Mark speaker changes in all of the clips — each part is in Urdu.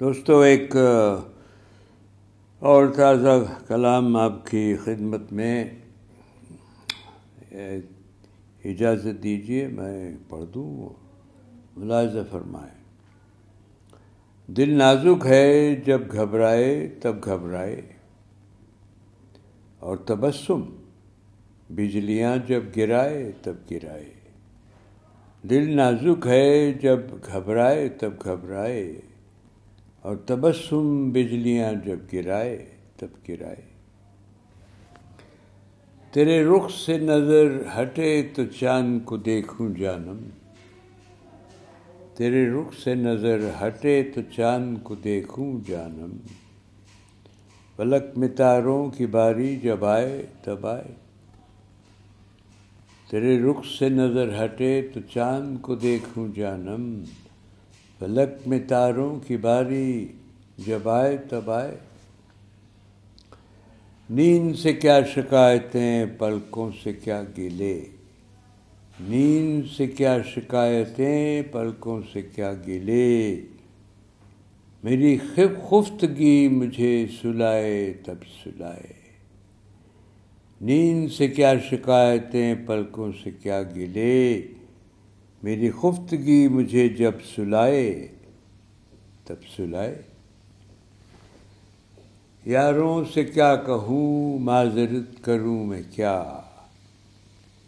Speaker 1: دوستو، ایک اور تازہ کلام آپ کی خدمت میں اجازت دیجیے میں پڑھ دوں، ملاحظہ فرمائے دل نازک ہے جب گھبرائے، تب گھبرائے، اور تبسم، بجلیاں جب گرائے، تب گرائے۔ دل نازک ہے جب گھبرائے، تب گھبرائے۔ اور تبسم بجلیاں جب گرائے، تب گرائے۔ تیرے رخ سے نظر ہٹے تو چاند کو دیکھوں جانم۔ تیرے رخ سے نظر ہٹے تو چاند کو دیکھوں جانم۔ پلک میں تاروں کی باری جب آئے، تب آئے۔ تیرے رخ سے نظر ہٹے تو چاند کو دیکھوں جانم۔ فلک میں تاروں کی باری جب آئے تب آئے۔ نیند سے کیا شکایتیں، پلکوں سے کیا گلے۔ نیند سے کیا شکایتیں، پلکوں سے کیا گلے۔ میری خفتگی مجھے سلائے تب سلائے۔ نیند سے کیا شکایتیں، پلکوں سے کیا گلے۔ میری خفتگی مجھے جب سلائے، تب سلائے۔ یاروں سے کیا کہوں، معذرت کروں میں کیا؟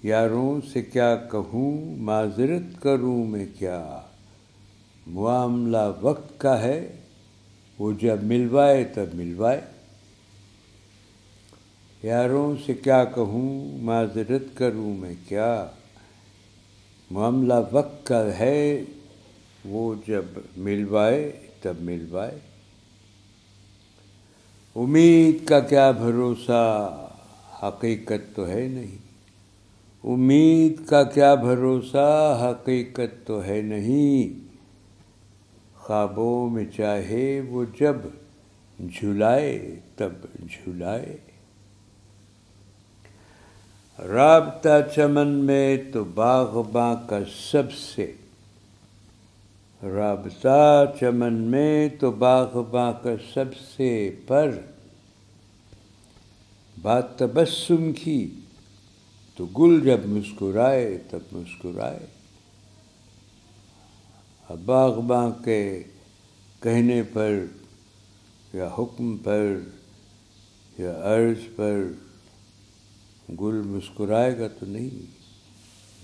Speaker 1: یاروں سے کیا کہوں، معذرت کروں میں کیا؟ معاملہ وقت کا ہے، وہ جب ملوائے، تب ملوائے۔ یاروں سے کیا کہوں، معذرت کروں میں کیا؟ معاملہ وقت کا ہے، وہ جب ملوائے، تب ملوائے۔ امید کا کیا بھروسہ؟ حقیقت تو ہے نہیں۔ امید کا کیا بھروسہ؟ حقیقت تو ہے نہیں۔ خوابوں میں چاہے وہ جب جھلائے، تب جھلائے۔ رابطہ چمن میں تو باغ باں کا سب سے۔ رابطہ چمن میں تو باغ باں کا سب سے پر۔ بات تبسم کی، تو گل جب مسکرائے تب مسکرائے۔ باغ باں کے کہنے پر یا حکم پر یا عرض پر گل مسکرائے گا تو نہیں،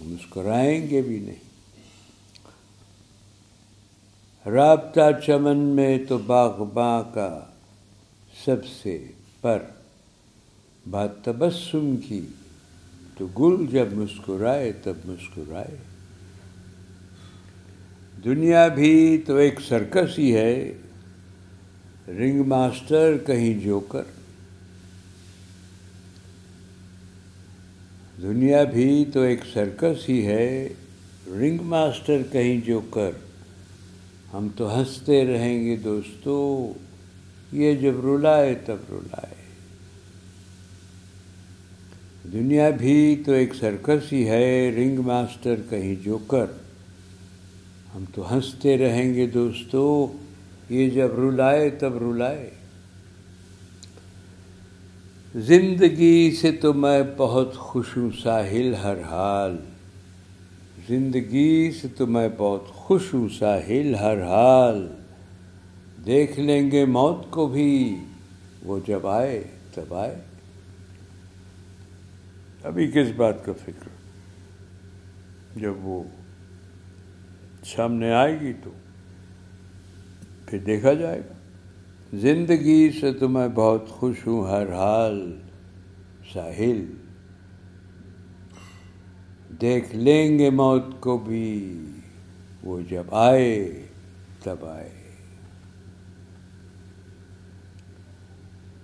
Speaker 1: مسکرائیں گے بھی نہیں۔ رابطہ چمن میں تو باغباں کا سب سے پر۔ بات تبسم کی، تو گل جب مسکرائے تب مسکرائے۔ دنیا بھی تو ایک سرکس ہی ہے، رنگ ماسٹر کہیں جو دنیا بھی تو ایک سرکس ہی ہے۔ رنگ ماسٹر کہیں جو کر، ہم تو ہنستے رہیں گے دوستو۔ یہ جب رلائے تب رلائے۔ دنیا بھی تو ایک سرکس ہی ہے، رنگ ماسٹر کہیں جو کر۔ ہم تو ہنستے رہیں گے دوستو، یہ جب رلائے تب رلائے۔ زندگی سے تو میں بہت خوش ہوں ساحل ہر حال۔ زندگی سے تو میں بہت خوش ہوں ساحل ہر حال۔ دیکھ لیں گے موت کو بھی، وہ جب آئے تب آئے۔ ابھی کس بات کا فکر؟ جب وہ سامنے آئے گی تو پھر دیکھا جائے گا۔ زندگی سے تو میں بہت خوش ہوں، ہر حال ساحل۔ دیکھ لیں گے موت کو بھی، وہ جب آئے تب آئے۔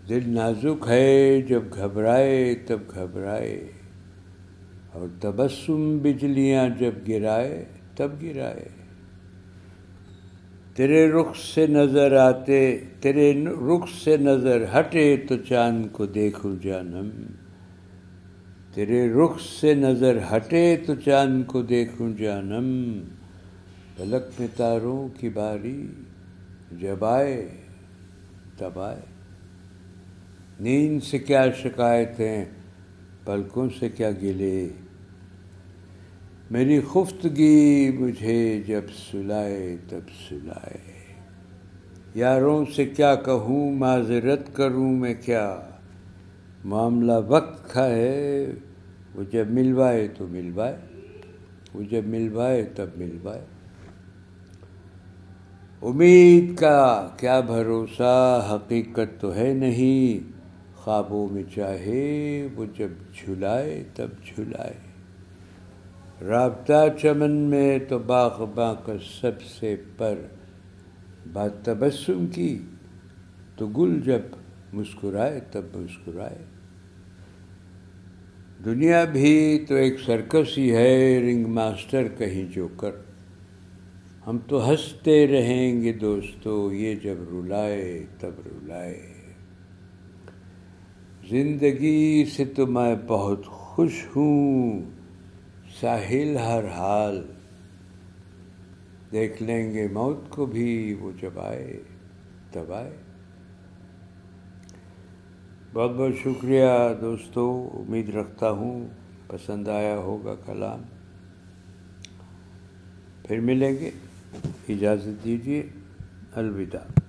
Speaker 1: دل نازک ہے جب گھبرائے تب گھبرائے، اور تبسم بجلیاں جب گرائے تب گرائے۔ تیرے رخ سے نظر آتے، تیرے رخ سے نظر ہٹے تو چاند کو دیکھو جانم۔ تیرے رخ سے نظر ہٹے تو چاند کو دیکھوں جانم۔ پلک میں تاروں کی باری جب آئے، تب آئے۔ نیند سے کیا شکایتیں، پلکوں سے کیا گلے۔ میری خفتگی مجھے جب سلائے تب سلائے۔ یاروں سے کیا کہوں، معذرت کروں میں کیا؟ معاملہ وقت کا ہے، وہ جب ملوائے تو ملوائے، وہ جب ملوائے تب ملوائے۔ امید کا کیا بھروسہ؟ حقیقت تو ہے نہیں، خوابوں میں چاہے وہ جب جھلائے تب جھلائے۔ رابطہ چمن میں تو باغ کا سب سے پر بات تبسم کی، تو گل جب مسکرائے تب مسکرائے۔ دنیا بھی تو ایک سرکس ہی ہے، رنگ ماسٹر کہیں جو کر۔ ہم تو ہنستے رہیں گے دوستو، یہ جب رلائے تب رلائے۔ زندگی سے تو میں بہت خوش ہوں۔ ساحل ہر حال۔ دیکھ لیں گے موت کو بھی وہ جب آئے تب آئے۔ بہت بہت شکریہ دوستو، امید رکھتا ہوں پسند آیا ہوگا کلام۔ پھر ملیں گے، اجازت دیجیے۔ الوداع۔